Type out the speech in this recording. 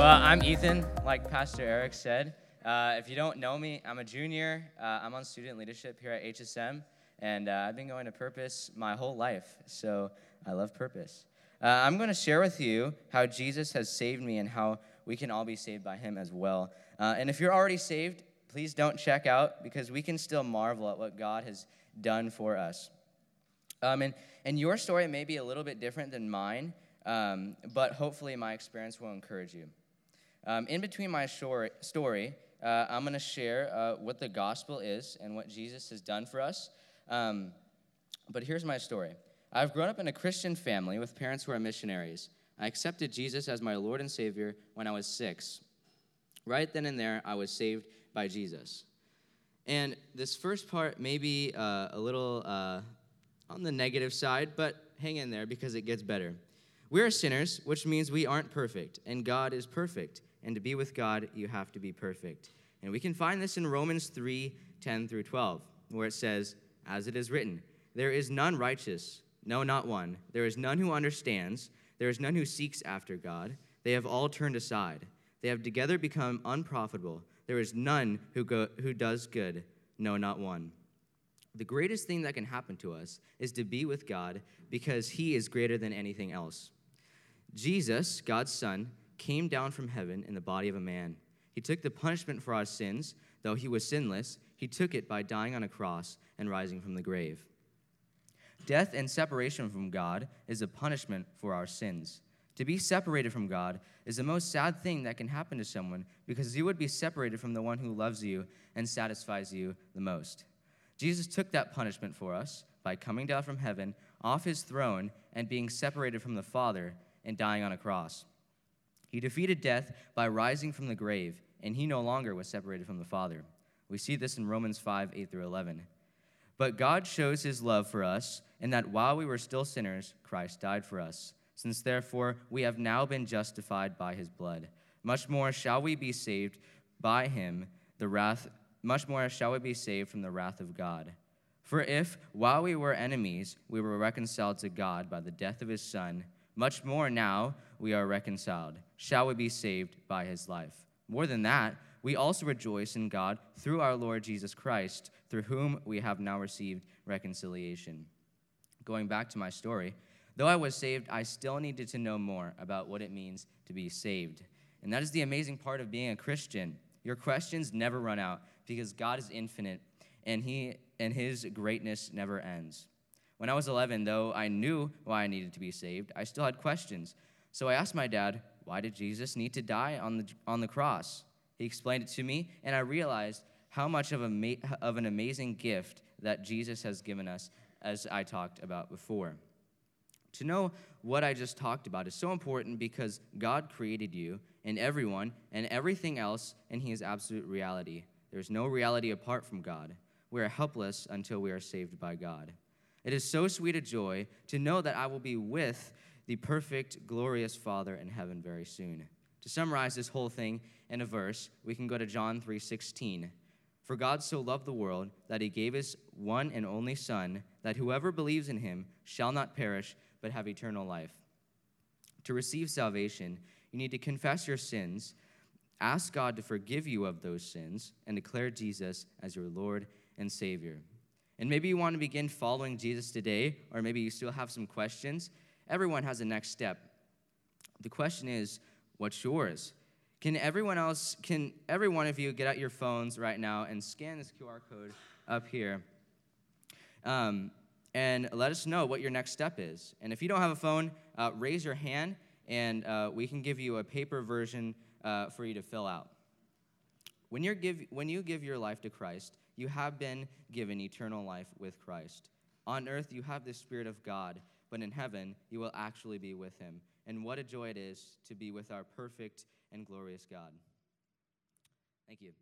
Well, I'm Ethan, like Pastor Eric said. Uh, if you don't know me, I'm a junior. Uh, I'm on student leadership here at HSM, and uh, I've been going to Purpose my whole life, so I love Purpose. Uh, I'm going to share with you how Jesus has saved me and how we can all be saved by him as well. Uh, and if you're already saved, please don't check out because we can still marvel at what God has done for us. Um, and, and your story may be a little bit different than mine, um, but hopefully my experience will encourage you. Um, in between my short story, uh, I'm going to share uh, what the gospel is and what Jesus has done for us. Um, but here's my story I've grown up in a Christian family with parents who are missionaries. I accepted Jesus as my Lord and Savior when I was six. Right then and there, I was saved by Jesus. And this first part may be uh, a little uh, on the negative side, but hang in there because it gets better. We are sinners, which means we aren't perfect, and God is perfect. And to be with God, you have to be perfect. And we can find this in Romans 3 10 through 12, where it says, As it is written, there is none righteous, no, not one. There is none who understands. There is none who seeks after God. They have all turned aside. They have together become unprofitable. There is none who, go, who does good, no, not one. The greatest thing that can happen to us is to be with God because He is greater than anything else. Jesus, God's Son, came down from heaven in the body of a man. He took the punishment for our sins, though he was sinless. He took it by dying on a cross and rising from the grave. Death and separation from God is a punishment for our sins. To be separated from God is the most sad thing that can happen to someone because you would be separated from the one who loves you and satisfies you the most. Jesus took that punishment for us by coming down from heaven off his throne and being separated from the Father and dying on a cross. He defeated death by rising from the grave, and he no longer was separated from the Father. We see this in Romans 5 8 through 11. But God shows his love for us in that while we were still sinners, Christ died for us. Since therefore we have now been justified by his blood, much more shall we be saved by him, the wrath, much more shall we be saved from the wrath of God. For if, while we were enemies, we were reconciled to God by the death of his Son, much more now we are reconciled. Shall we be saved by his life? More than that, we also rejoice in God through our Lord Jesus Christ, through whom we have now received reconciliation. Going back to my story, though I was saved, I still needed to know more about what it means to be saved. And that is the amazing part of being a Christian. Your questions never run out because God is infinite and he and his greatness never ends. When I was 11, though I knew why I needed to be saved, I still had questions. So I asked my dad, Why did Jesus need to die on the, on the cross? He explained it to me, and I realized how much of, a, of an amazing gift that Jesus has given us, as I talked about before. To know what I just talked about is so important because God created you and everyone and everything else, and He is absolute reality. There's no reality apart from God. We are helpless until we are saved by God. It is so sweet a joy to know that I will be with the perfect, glorious Father in heaven very soon. To summarize this whole thing in a verse, we can go to John 3:16. For God so loved the world that he gave his one and only son that whoever believes in him shall not perish but have eternal life. To receive salvation, you need to confess your sins, ask God to forgive you of those sins, and declare Jesus as your Lord and Savior. And maybe you want to begin following Jesus today, or maybe you still have some questions. Everyone has a next step. The question is, what's yours? Can everyone else, can every one of you get out your phones right now and scan this QR code up here? Um, and let us know what your next step is. And if you don't have a phone, uh, raise your hand and uh, we can give you a paper version uh, for you to fill out. When, you give, when you give your life to Christ, you have been given eternal life with Christ. On earth, you have the Spirit of God, but in heaven, you will actually be with Him. And what a joy it is to be with our perfect and glorious God. Thank you.